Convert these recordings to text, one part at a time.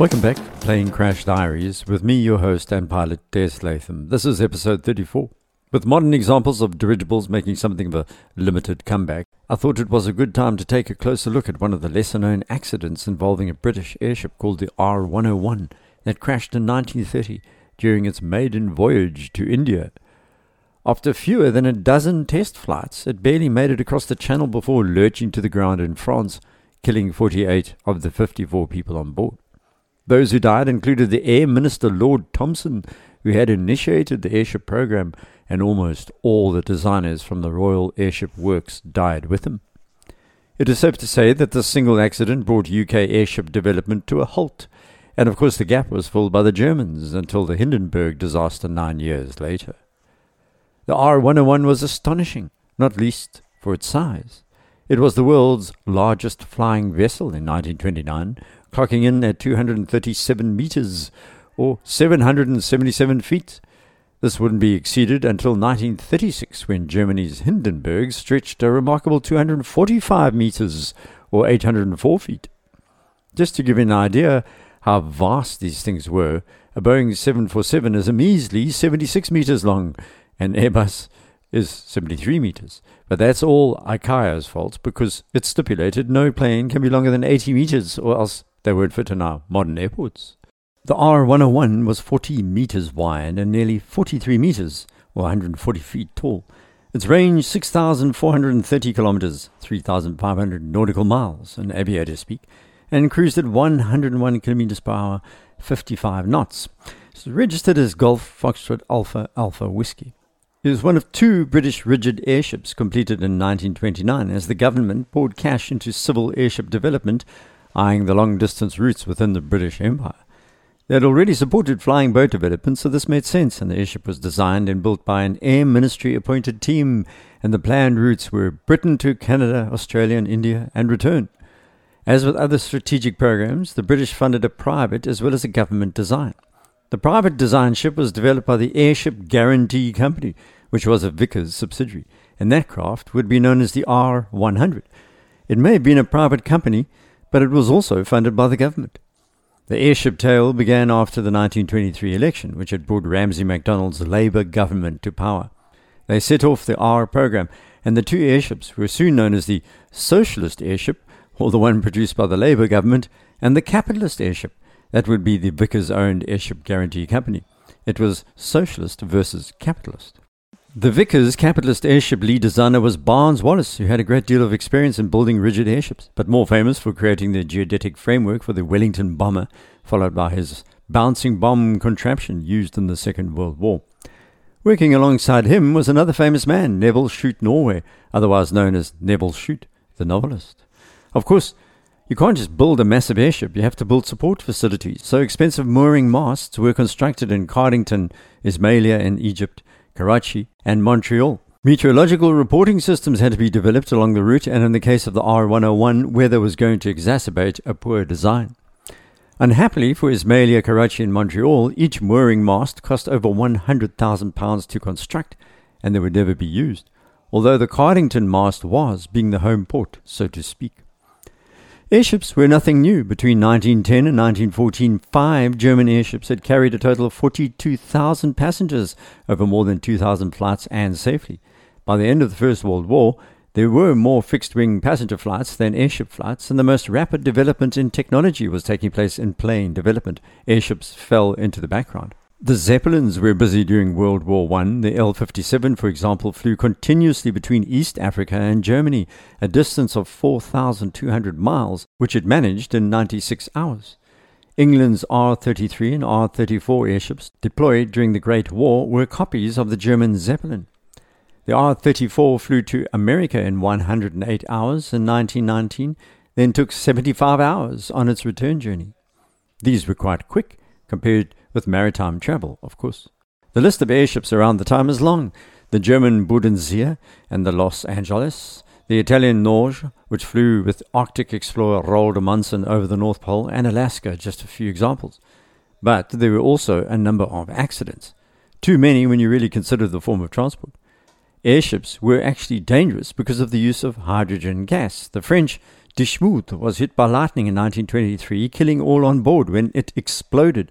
Welcome back, Plane Crash Diaries, with me, your host and pilot, Des Latham. This is episode 34. With modern examples of dirigibles making something of a limited comeback, I thought it was a good time to take a closer look at one of the lesser known accidents involving a British airship called the R 101 that crashed in 1930 during its maiden voyage to India. After fewer than a dozen test flights, it barely made it across the channel before lurching to the ground in France, killing 48 of the 54 people on board. Those who died included the Air Minister Lord Thomson, who had initiated the airship program, and almost all the designers from the Royal Airship Works died with him. It is safe to say that this single accident brought UK airship development to a halt, and of course the gap was filled by the Germans until the Hindenburg disaster nine years later. The R 101 was astonishing, not least for its size. It was the world's largest flying vessel in 1929, clocking in at 237 meters or 777 feet. This wouldn't be exceeded until 1936 when Germany's Hindenburg stretched a remarkable 245 meters or 804 feet. Just to give you an idea how vast these things were, a Boeing 747 is a measly 76 meters long, and Airbus is 73 meters. But that's all ICAO's fault because it stipulated no plane can be longer than 80 meters or else they would fit in our modern airports. The R101 was 40 meters wide and nearly 43 meters, or 140 feet tall. Its range 6,430 kilometers, 3,500 nautical miles in aviator speak, and cruised at 101 kilometers per hour, 55 knots. It's registered as Golf Foxtrot Alpha Alpha Whiskey. It was one of two British rigid airships completed in 1929 as the government poured cash into civil airship development eyeing the long distance routes within the British Empire. They had already supported flying boat development, so this made sense, and the airship was designed and built by an Air Ministry appointed team, and the planned routes were Britain to Canada, Australia, and India, and return. As with other strategic programs, the British funded a private as well as a government design. The private design ship was developed by the Airship Guarantee Company, which was a Vickers subsidiary, and that craft would be known as the R 100. It may have been a private company, but it was also funded by the government. The airship tale began after the 1923 election, which had brought Ramsay MacDonald's Labour government to power. They set off the R program, and the two airships were soon known as the Socialist airship, or the one produced by the Labour government, and the Capitalist airship. That would be the Vickers owned Airship Guarantee Company. It was Socialist versus Capitalist. The Vickers capitalist airship lead designer was Barnes Wallis, who had a great deal of experience in building rigid airships, but more famous for creating the geodetic framework for the Wellington bomber, followed by his bouncing bomb contraption used in the Second World War. Working alongside him was another famous man, Nevil Shute Norway, otherwise known as Nevil Shute, the novelist. Of course, you can't just build a massive airship, you have to build support facilities. So expensive mooring masts were constructed in Cardington, Ismailia in Egypt, Karachi, and Montreal. Meteorological reporting systems had to be developed along the route, and in the case of the R101, weather was going to exacerbate a poor design. Unhappily for Ismailia, Karachi, and Montreal, each mooring mast cost over £100,000 to construct, and they would never be used, although the Cardington mast was, being the home port, so to speak. Airships were nothing new. Between 1910 and 1914, five German airships had carried a total of 42,000 passengers over more than 2,000 flights and safely. By the end of the First World War, there were more fixed wing passenger flights than airship flights, and the most rapid development in technology was taking place in plane development. Airships fell into the background. The Zeppelins were busy during World War I. The L 57, for example, flew continuously between East Africa and Germany, a distance of 4,200 miles, which it managed in 96 hours. England's R 33 and R 34 airships deployed during the Great War were copies of the German Zeppelin. The R 34 flew to America in 108 hours in 1919, then took 75 hours on its return journey. These were quite quick compared with maritime travel, of course. The list of airships around the time is long. The German Bodensee and the Los Angeles, the Italian Norge, which flew with Arctic explorer Roald Amundsen over the North Pole, and Alaska, just a few examples. But there were also a number of accidents. Too many when you really consider the form of transport. Airships were actually dangerous because of the use of hydrogen gas. The French Dixmude was hit by lightning in 1923, killing all on board when it exploded.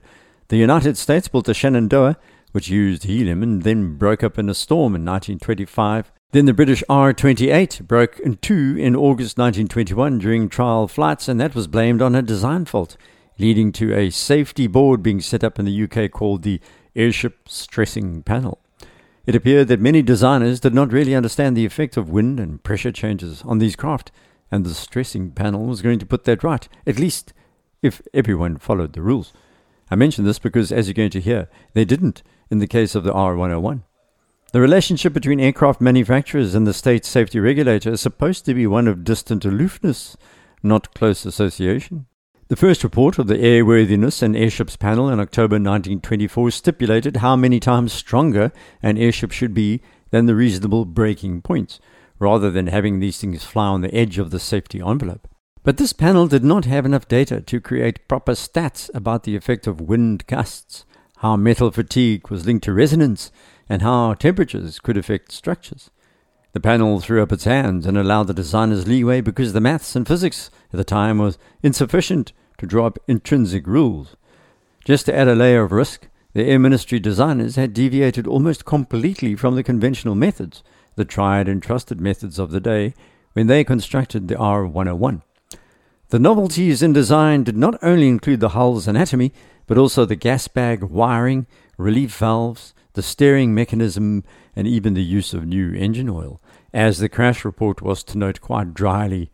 The United States built the Shenandoah, which used helium and then broke up in a storm in 1925. Then the British R 28 broke in two in August 1921 during trial flights, and that was blamed on a design fault, leading to a safety board being set up in the UK called the Airship Stressing Panel. It appeared that many designers did not really understand the effect of wind and pressure changes on these craft, and the stressing panel was going to put that right, at least if everyone followed the rules. I mention this because, as you're going to hear, they didn't in the case of the R101. The relationship between aircraft manufacturers and the state safety regulator is supposed to be one of distant aloofness, not close association. The first report of the Airworthiness and Airships panel in October 1924 stipulated how many times stronger an airship should be than the reasonable breaking points, rather than having these things fly on the edge of the safety envelope. But this panel did not have enough data to create proper stats about the effect of wind gusts, how metal fatigue was linked to resonance, and how temperatures could affect structures. The panel threw up its hands and allowed the designers leeway because the maths and physics at the time was insufficient to draw up intrinsic rules. Just to add a layer of risk, the Air Ministry designers had deviated almost completely from the conventional methods, the tried and trusted methods of the day, when they constructed the R 101. The novelties in design did not only include the hull's anatomy, but also the gas bag wiring, relief valves, the steering mechanism, and even the use of new engine oil. As the crash report was to note quite dryly,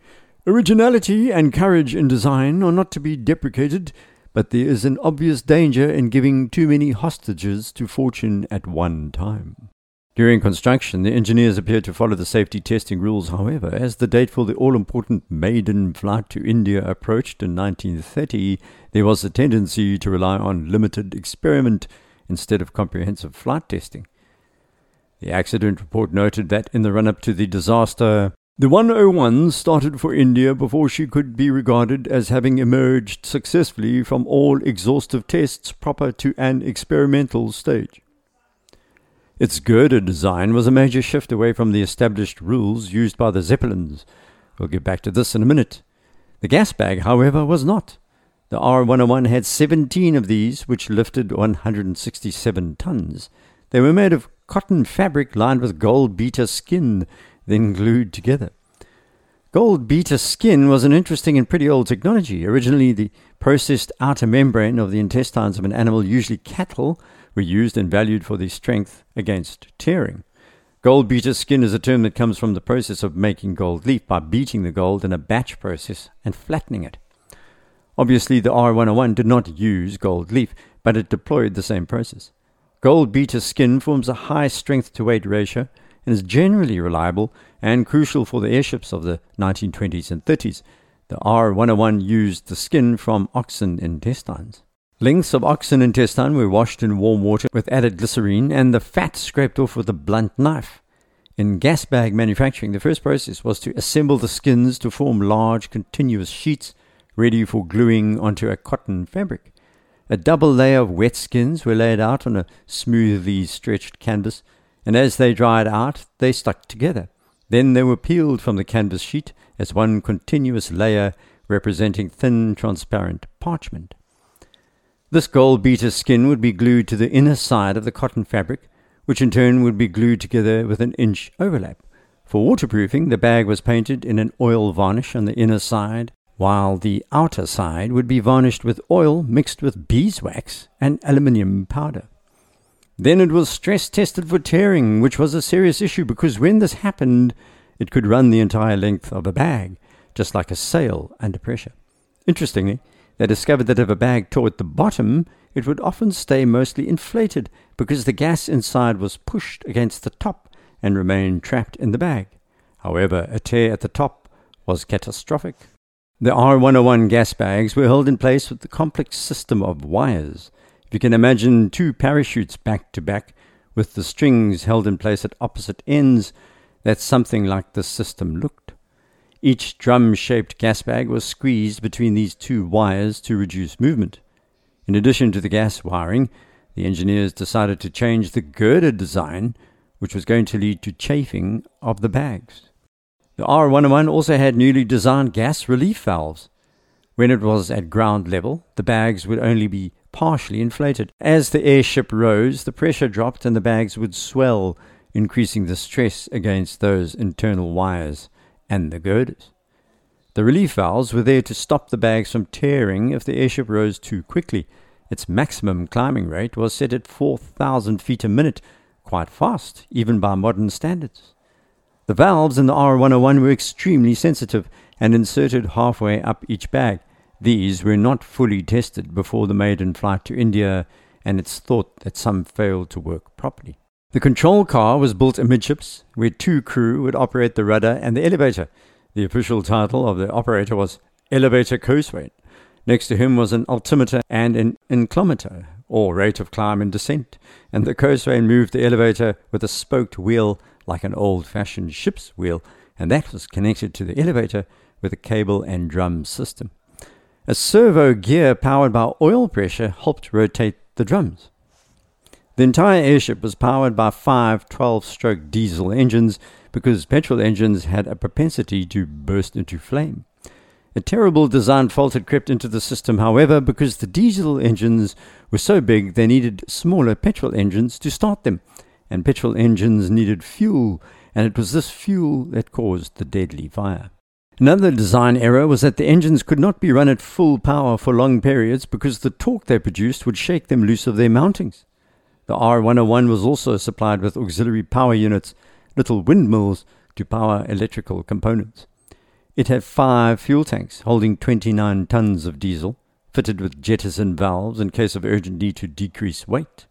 originality and courage in design are not to be deprecated, but there is an obvious danger in giving too many hostages to fortune at one time. During construction, the engineers appeared to follow the safety testing rules. However, as the date for the all important maiden flight to India approached in 1930, there was a tendency to rely on limited experiment instead of comprehensive flight testing. The accident report noted that in the run up to the disaster, the 101 started for India before she could be regarded as having emerged successfully from all exhaustive tests proper to an experimental stage. Its girder design was a major shift away from the established rules used by the Zeppelins. We'll get back to this in a minute. The gas bag, however, was not. The R101 had 17 of these, which lifted 167 tons. They were made of cotton fabric lined with goldbeater's skin, then glued together. Goldbeater's skin was an interesting and pretty old technology. Originally, the processed outer membrane of the intestines of an animal, usually cattle, were used and valued for their strength against tearing. Goldbeater's skin is a term that comes from the process of making gold leaf by beating the gold in a batch process and flattening it. Obviously, the R101 did not use gold leaf, but it deployed the same process. Goldbeater's skin forms a high strength to weight ratio and is generally reliable and crucial for the airships of the 1920s and 30s. The R101 used the skin from oxen intestines. Lengths of oxen intestine were washed in warm water with added glycerine and the fat scraped off with a blunt knife. In gas bag manufacturing, the first process was to assemble the skins to form large continuous sheets ready for gluing onto a cotton fabric. A double layer of wet skins were laid out on a smoothly stretched canvas, and as they dried out, they stuck together. Then they were peeled from the canvas sheet as one continuous layer representing thin, transparent parchment. This goldbeater's skin would be glued to the inner side of the cotton fabric, which in turn would be glued together with an inch overlap. For waterproofing, the bag was painted in an oil varnish on the inner side, while the outer side would be varnished with oil mixed with beeswax and aluminium powder. Then it was stress tested for tearing, which was a serious issue because when this happened, it could run the entire length of a bag, just like a sail under pressure. Interestingly, they discovered that if a bag tore at the bottom, it would often stay mostly inflated because the gas inside was pushed against the top and remained trapped in the bag. However, a tear at the top was catastrophic. The R101 gas bags were held in place with a complex system of wires. If you can imagine two parachutes back to back with the strings held in place at opposite ends, that's something like the system looked. Each drum shaped gas bag was squeezed between these two wires to reduce movement. In addition to the gas wiring, the engineers decided to change the girder design, which was going to lead to chafing of the bags. The R101 also had newly designed gas relief valves. When it was at ground level, the bags would only be partially inflated. As the airship rose, the pressure dropped and the bags would swell, increasing the stress against those internal wires and the girders. The relief valves were there to stop the bags from tearing if the airship rose too quickly. Its maximum climbing rate was set at 4,000 feet a minute, quite fast, even by modern standards. The valves in the R101 were extremely sensitive and inserted halfway up each bag. These were not fully tested before the maiden flight to India, and it's thought that some failed to work properly. The control car was built amidships, where two crew would operate the rudder and the elevator. The official title of the operator was Elevator Coxswain. Next to him was an altimeter and an inclinometer, or rate of climb and descent, and the coxswain moved the elevator with a spoked wheel like an old fashioned ship's wheel, and that was connected to the elevator with a cable and drum system. A servo gear powered by oil pressure helped rotate the drums. The entire airship was powered by five 12 stroke diesel engines because petrol engines had a propensity to burst into flame. A terrible design fault had crept into the system, however, because the diesel engines were so big they needed smaller petrol engines to start them, and petrol engines needed fuel, and it was this fuel that caused the deadly fire. Another design error was that the engines could not be run at full power for long periods because the torque they produced would shake them loose of their mountings. The R101 was also supplied with auxiliary power units little windmills to power electrical components. It had five fuel tanks holding 29 tons of diesel, fitted with jettison valves in case of urgent need to decrease weight.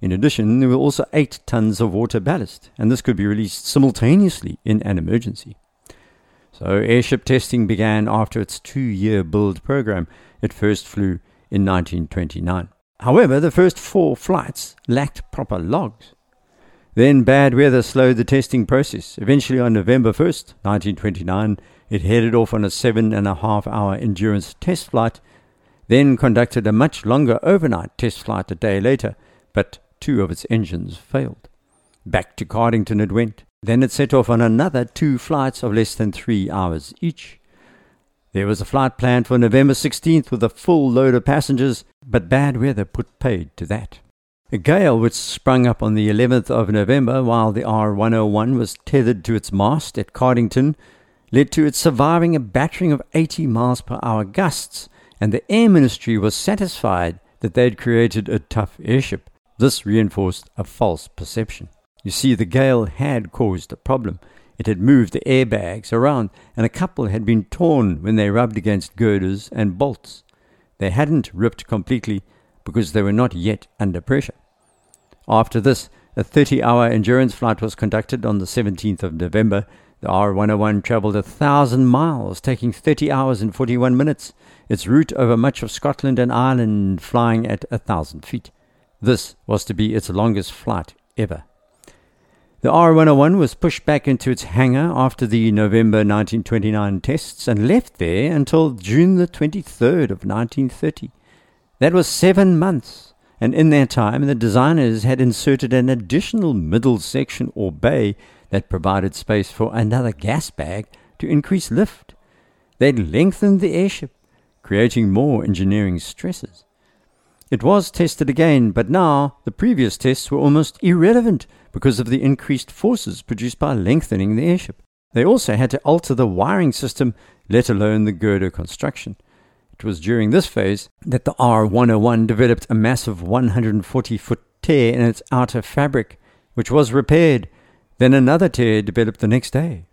In addition, there were also 8 tons of water ballast, and this could be released simultaneously in an emergency. So, airship testing began after its two year build program. It first flew in 1929. However, the first four flights lacked proper logs. Then bad weather slowed the testing process. Eventually, on November 1st, 1929, it headed off on a seven and a half hour endurance test flight, then conducted a much longer overnight test flight a day later, but two of its engines failed. Back to Cardington it went. Then it set off on another two flights of less than three hours each. There was a flight planned for November 16th with a full load of passengers, but bad weather put paid to that. A gale which sprung up on the 11th of November while the R101 was tethered to its mast at Cardington led to its surviving a battering of 80 miles per hour gusts, and the Air Ministry was satisfied that they had created a tough airship. This reinforced a false perception. You see, the gale had caused a problem. It had moved the airbags around, and a couple had been torn when they rubbed against girders and bolts. They hadn't ripped completely because they were not yet under pressure. After this, a 30 hour endurance flight was conducted on the 17th of November. The R101 traveled a thousand miles, taking 30 hours and 41 minutes, its route over much of Scotland and Ireland flying at a thousand feet. This was to be its longest flight ever. The R101 was pushed back into its hangar after the November 1929 tests and left there until June the 23rd of 1930. That was seven months and in that time the designers had inserted an additional middle section or bay that provided space for another gas bag to increase lift. They'd lengthened the airship, creating more engineering stresses. It was tested again, but now the previous tests were almost irrelevant because of the increased forces produced by lengthening the airship. They also had to alter the wiring system, let alone the girder construction. It was during this phase that the R101 developed a massive 140 foot tear in its outer fabric, which was repaired. Then another tear developed the next day.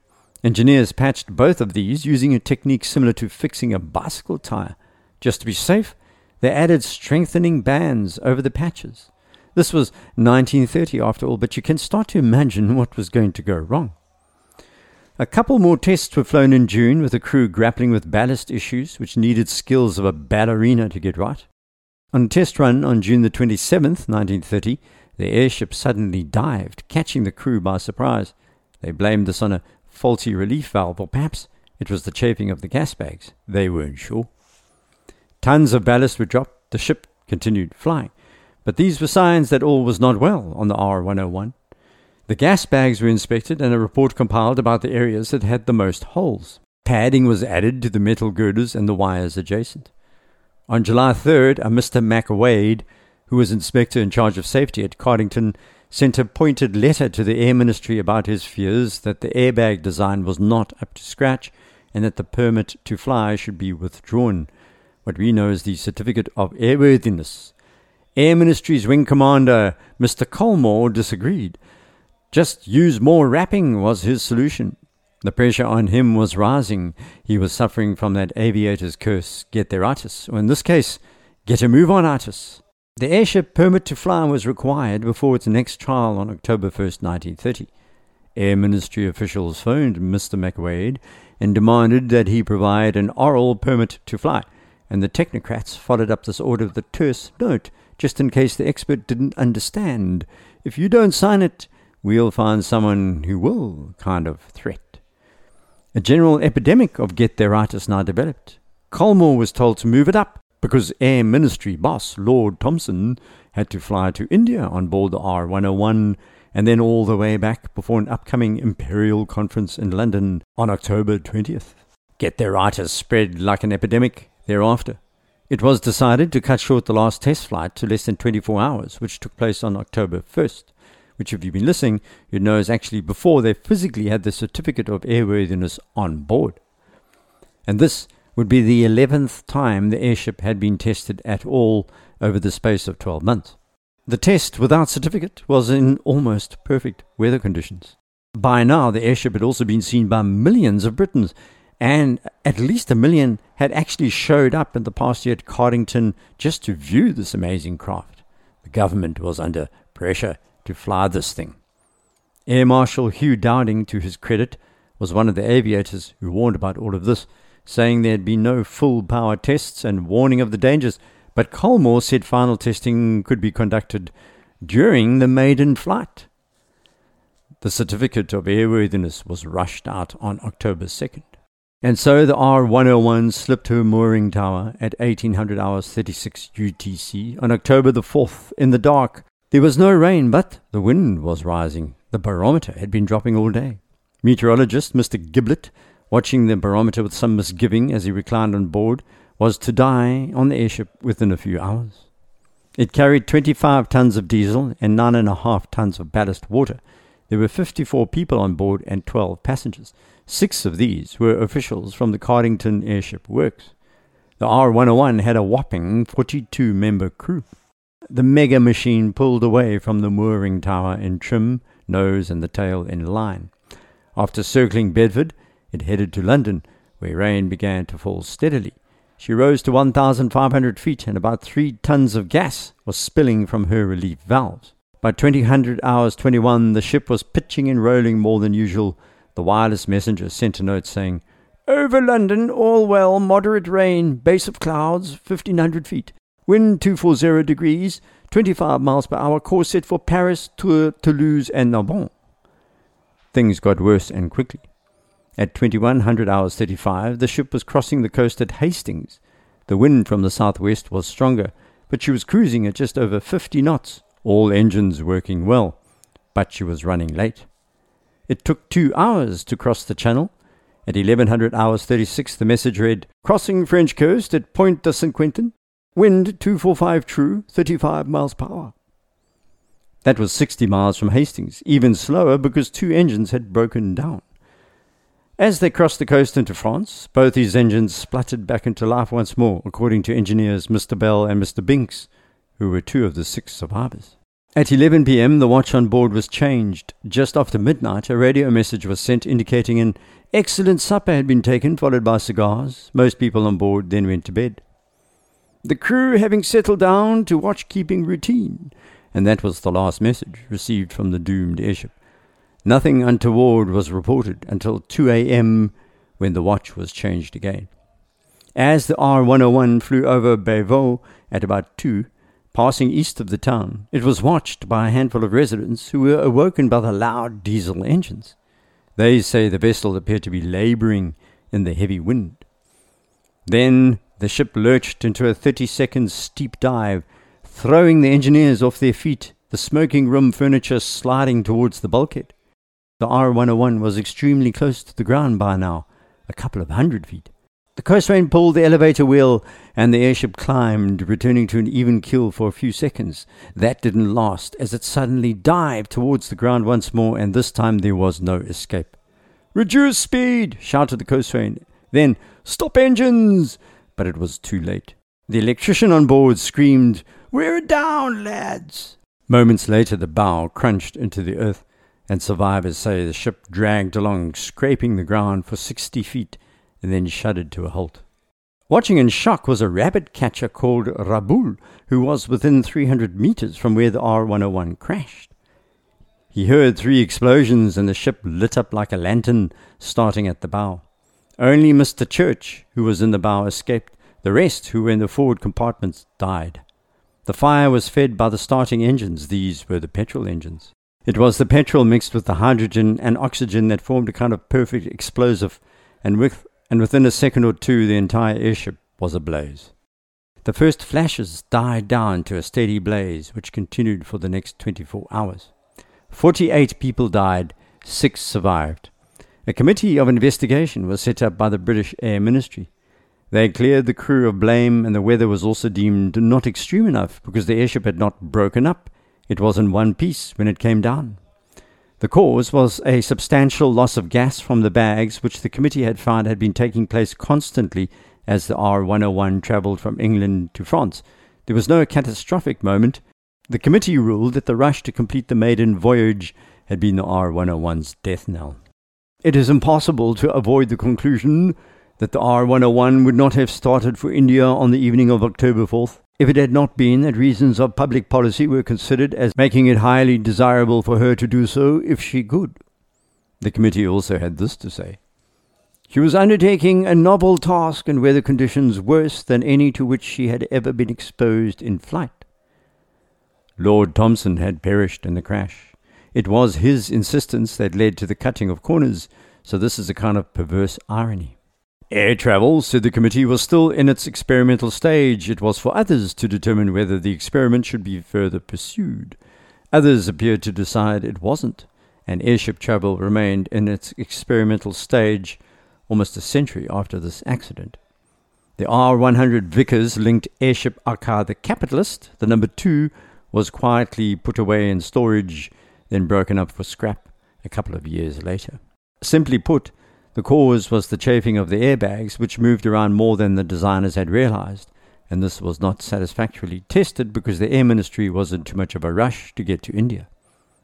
Engineers patched both of these using a technique similar to fixing a bicycle tire. Just to be safe, they added strengthening bands over the patches. This was 1930 after all, but you can start to imagine what was going to go wrong. A couple more tests were flown in June with the crew grappling with ballast issues which needed skills of a ballerina to get right. On a test run on June the 27th, 1930, the airship suddenly dived, catching the crew by surprise. They blamed this on a faulty relief valve, or perhaps it was the chafing of the gas bags. They weren't sure. Tons of ballast were dropped. The ship continued flying. But these were signs that all was not well on the R101. The gas bags were inspected and a report compiled about the areas that had the most holes. Padding was added to the metal girders and the wires adjacent. On July 3rd, a Mr. McWade, who was inspector in charge of safety at Cardington, sent a pointed letter to the Air Ministry about his fears that the airbag design was not up to scratch and that the permit to fly should be withdrawn, what we know as the Certificate of Airworthiness. Air Ministry's Wing Commander, Mr. Colmore, disagreed. Just use more wrapping was his solution. The pressure on him was rising. He was suffering from that aviator's curse, get-there-itis, or in this case, get a move on. The airship permit to fly was required before its next trial on October 1st, 1930. Air Ministry officials phoned Mr. McWade and demanded that he provide an oral permit to fly, and the technocrats followed up this order with a terse note, just in case the expert didn't understand. If you don't sign it, we'll find someone who will kind of threat. A general epidemic of get-there-itis now developed. Colmore was told to move it up because Air Ministry boss Lord Thomson had to fly to India on board the R101 and then all the way back before an upcoming Imperial Conference in London on October 20th. Get-there-itis spread like an epidemic thereafter. It was decided to cut short the last test flight to less than 24 hours, which took place on October 1st which if you've been listening, you'd know is actually before they physically had the certificate of airworthiness on board. And this would be the 11th time the airship had been tested at all over the space of 12 months. The test without certificate was in almost perfect weather conditions. By now, the airship had also been seen by millions of Britons, and at least a million had actually showed up in the past year at Cardington just to view this amazing craft. The government was under pressure to fly this thing. Air Marshal Hugh Dowding, to his credit, was one of the aviators who warned about all of this, saying there had been no full power tests and warning of the dangers, but Colmore said final testing could be conducted during the maiden flight. The certificate of airworthiness was rushed out on October 2nd. And so the R101 slipped her mooring tower at 1800 hours 36 UTC on October the 4th in the dark there was no rain, but the wind was rising. The barometer had been dropping all day. Meteorologist Mr. Giblett, watching the barometer with some misgiving as he reclined on board, was to die on the airship within a few hours. It carried 25 tons of diesel and nine and a half tons of ballast water. There were 54 people on board and 12 passengers. Six of these were officials from the Cardington Airship Works. The R101 had a whopping 42 member crew. The mega machine pulled away from the mooring tower in trim, nose and the tail in line. After circling Bedford, it headed to London, where rain began to fall steadily. She rose to 1,500 feet, and about three tons of gas was spilling from her relief valves. By 2000 hours 21, the ship was pitching and rolling more than usual. The wireless messenger sent a note saying, Over London, all well, moderate rain, base of clouds, 1500 feet. Wind 240 degrees, 25 miles per hour, course set for Paris, Tours, Toulouse, and Narbonne. Things got worse and quickly. At 2100 hours 35, the ship was crossing the coast at Hastings. The wind from the southwest was stronger, but she was cruising at just over 50 knots, all engines working well. But she was running late. It took two hours to cross the channel. At 1100 hours 36, the message read, Crossing French coast at Point de Saint Quentin. Wind 245 true, 35 miles per hour. That was 60 miles from Hastings, even slower because two engines had broken down. As they crossed the coast into France, both these engines spluttered back into life once more, according to engineers Mr. Bell and Mr. Binks, who were two of the six survivors. At 11 p.m., the watch on board was changed. Just after midnight, a radio message was sent indicating an excellent supper had been taken, followed by cigars. Most people on board then went to bed the crew having settled down to watch keeping routine. And that was the last message received from the doomed airship. Nothing untoward was reported until 2 a.m. when the watch was changed again. As the R 101 flew over Bayeux at about 2, passing east of the town, it was watched by a handful of residents who were awoken by the loud diesel engines. They say the vessel appeared to be laboring in the heavy wind. Then the ship lurched into a 30 second steep dive, throwing the engineers off their feet the smoking room furniture sliding towards the bulkhead. The R 101 was extremely close to the ground by now, a couple of hundred feet. The coxswain pulled the elevator wheel and the airship climbed, returning to an even keel for a few seconds. That didn't last, as it suddenly dived towards the ground once more, and this time there was no escape. Reduce speed! shouted the coxswain. Then, stop engines! But it was too late. The electrician on board screamed, We're down, lads! Moments later, the bow crunched into the earth, and survivors say the ship dragged along, scraping the ground for sixty feet and then shuddered to a halt. Watching in shock was a rabbit catcher called Rabouille, who was within 300 meters from where the R 101 crashed. He heard three explosions and the ship lit up like a lantern, starting at the bow. Only Mr. Church, who was in the bow, escaped. The rest, who were in the forward compartments, died. The fire was fed by the starting engines. These were the petrol engines. It was the petrol mixed with the hydrogen and oxygen that formed a kind of perfect explosive, and with and within a second or two the entire airship was ablaze. The first flashes died down to a steady blaze, which continued for the next 24 hours. 48 people died, six survived. A committee of investigation was set up by the British Air Ministry. They cleared the crew of blame, and the weather was also deemed not extreme enough because the airship had not broken up. It was in one piece when it came down. The cause was a substantial loss of gas from the bags, which the committee had found had been taking place constantly as the R 101 travelled from England to France. There was no catastrophic moment. The committee ruled that the rush to complete the maiden voyage had been the R 101's death knell. It is impossible to avoid the conclusion that the R 101 would not have started for India on the evening of October 4th if it had not been that reasons of public policy were considered as making it highly desirable for her to do so if she could. The committee also had this to say. She was undertaking a novel task in weather conditions worse than any to which she had ever been exposed in flight. Lord Thomson had perished in the crash. It was his insistence that led to the cutting of corners, so this is a kind of perverse irony. Air travel, said the committee, was still in its experimental stage. It was for others to determine whether the experiment should be further pursued. Others appeared to decide it wasn't, and airship travel remained in its experimental stage almost a century after this accident. The R 100 Vickers linked airship Akar the Capitalist, the number two, was quietly put away in storage, then broken up for scrap a couple of years later. Simply put, the cause was the chafing of the airbags, which moved around more than the designers had realized, and this was not satisfactorily tested because the Air Ministry was in too much of a rush to get to India.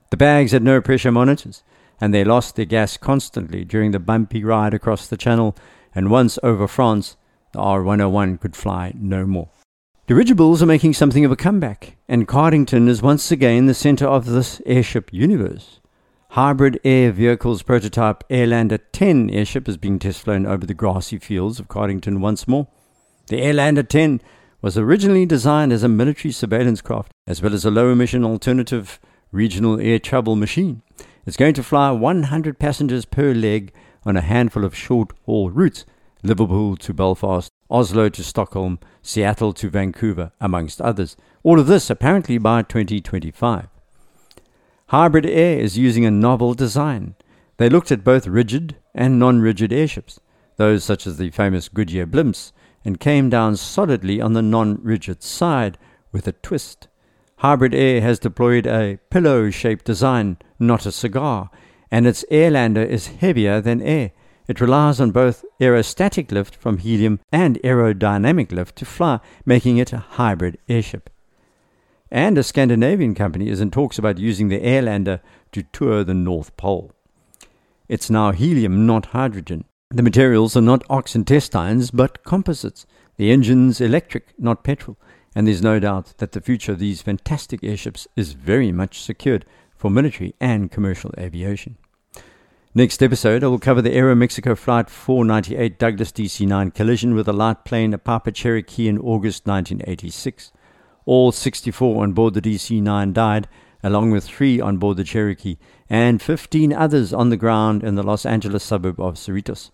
The bags had no pressure monitors, and they lost their gas constantly during the bumpy ride across the Channel, and once over France, the R 101 could fly no more. Dirigibles are making something of a comeback, and Cardington is once again the center of this airship universe. Hybrid Air Vehicles prototype Airlander 10 airship is being test flown over the grassy fields of Cardington once more. The Airlander 10 was originally designed as a military surveillance craft, as well as a low emission alternative regional air travel machine. It's going to fly 100 passengers per leg on a handful of short haul routes Liverpool to Belfast, Oslo to Stockholm, Seattle to Vancouver, amongst others. All of this apparently by 2025. Hybrid Air is using a novel design. They looked at both rigid and non rigid airships, those such as the famous Goodyear blimps, and came down solidly on the non rigid side with a twist. Hybrid Air has deployed a pillow shaped design, not a cigar, and its airlander is heavier than air. It relies on both aerostatic lift from helium and aerodynamic lift to fly, making it a hybrid airship. And a Scandinavian company is in talks about using the Airlander to tour the North Pole. It's now helium, not hydrogen. The materials are not ox intestines, but composites. The engine's electric, not petrol. And there's no doubt that the future of these fantastic airships is very much secured for military and commercial aviation. Next episode, I will cover the Aero Mexico Flight 498 Douglas DC 9 collision with a light plane, a Piper Cherokee, in August 1986. All 64 on board the DC 9 died, along with three on board the Cherokee, and 15 others on the ground in the Los Angeles suburb of Cerritos.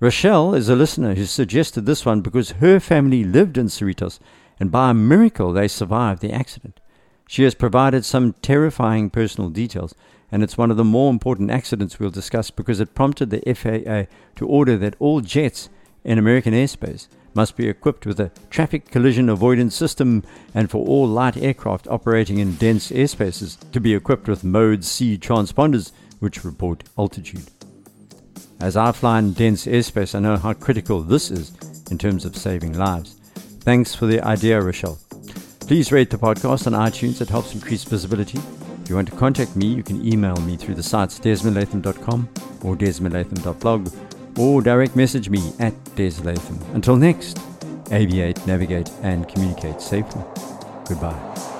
Rochelle is a listener who suggested this one because her family lived in Cerritos, and by a miracle they survived the accident. She has provided some terrifying personal details, and it's one of the more important accidents we'll discuss because it prompted the FAA to order that all jets in American airspace must be equipped with a traffic collision avoidance system, and for all light aircraft operating in dense airspaces to be equipped with Mode C transponders, which report altitude. As I fly in dense airspace, I know how critical this is in terms of saving lives. Thanks for the idea, Rochelle. Please rate the podcast on iTunes, it helps increase visibility. If you want to contact me, you can email me through the sites desmondlatham.com or desmondlatham.blog or direct message me at Des deslatham. Until next, aviate, navigate, and communicate safely. Goodbye.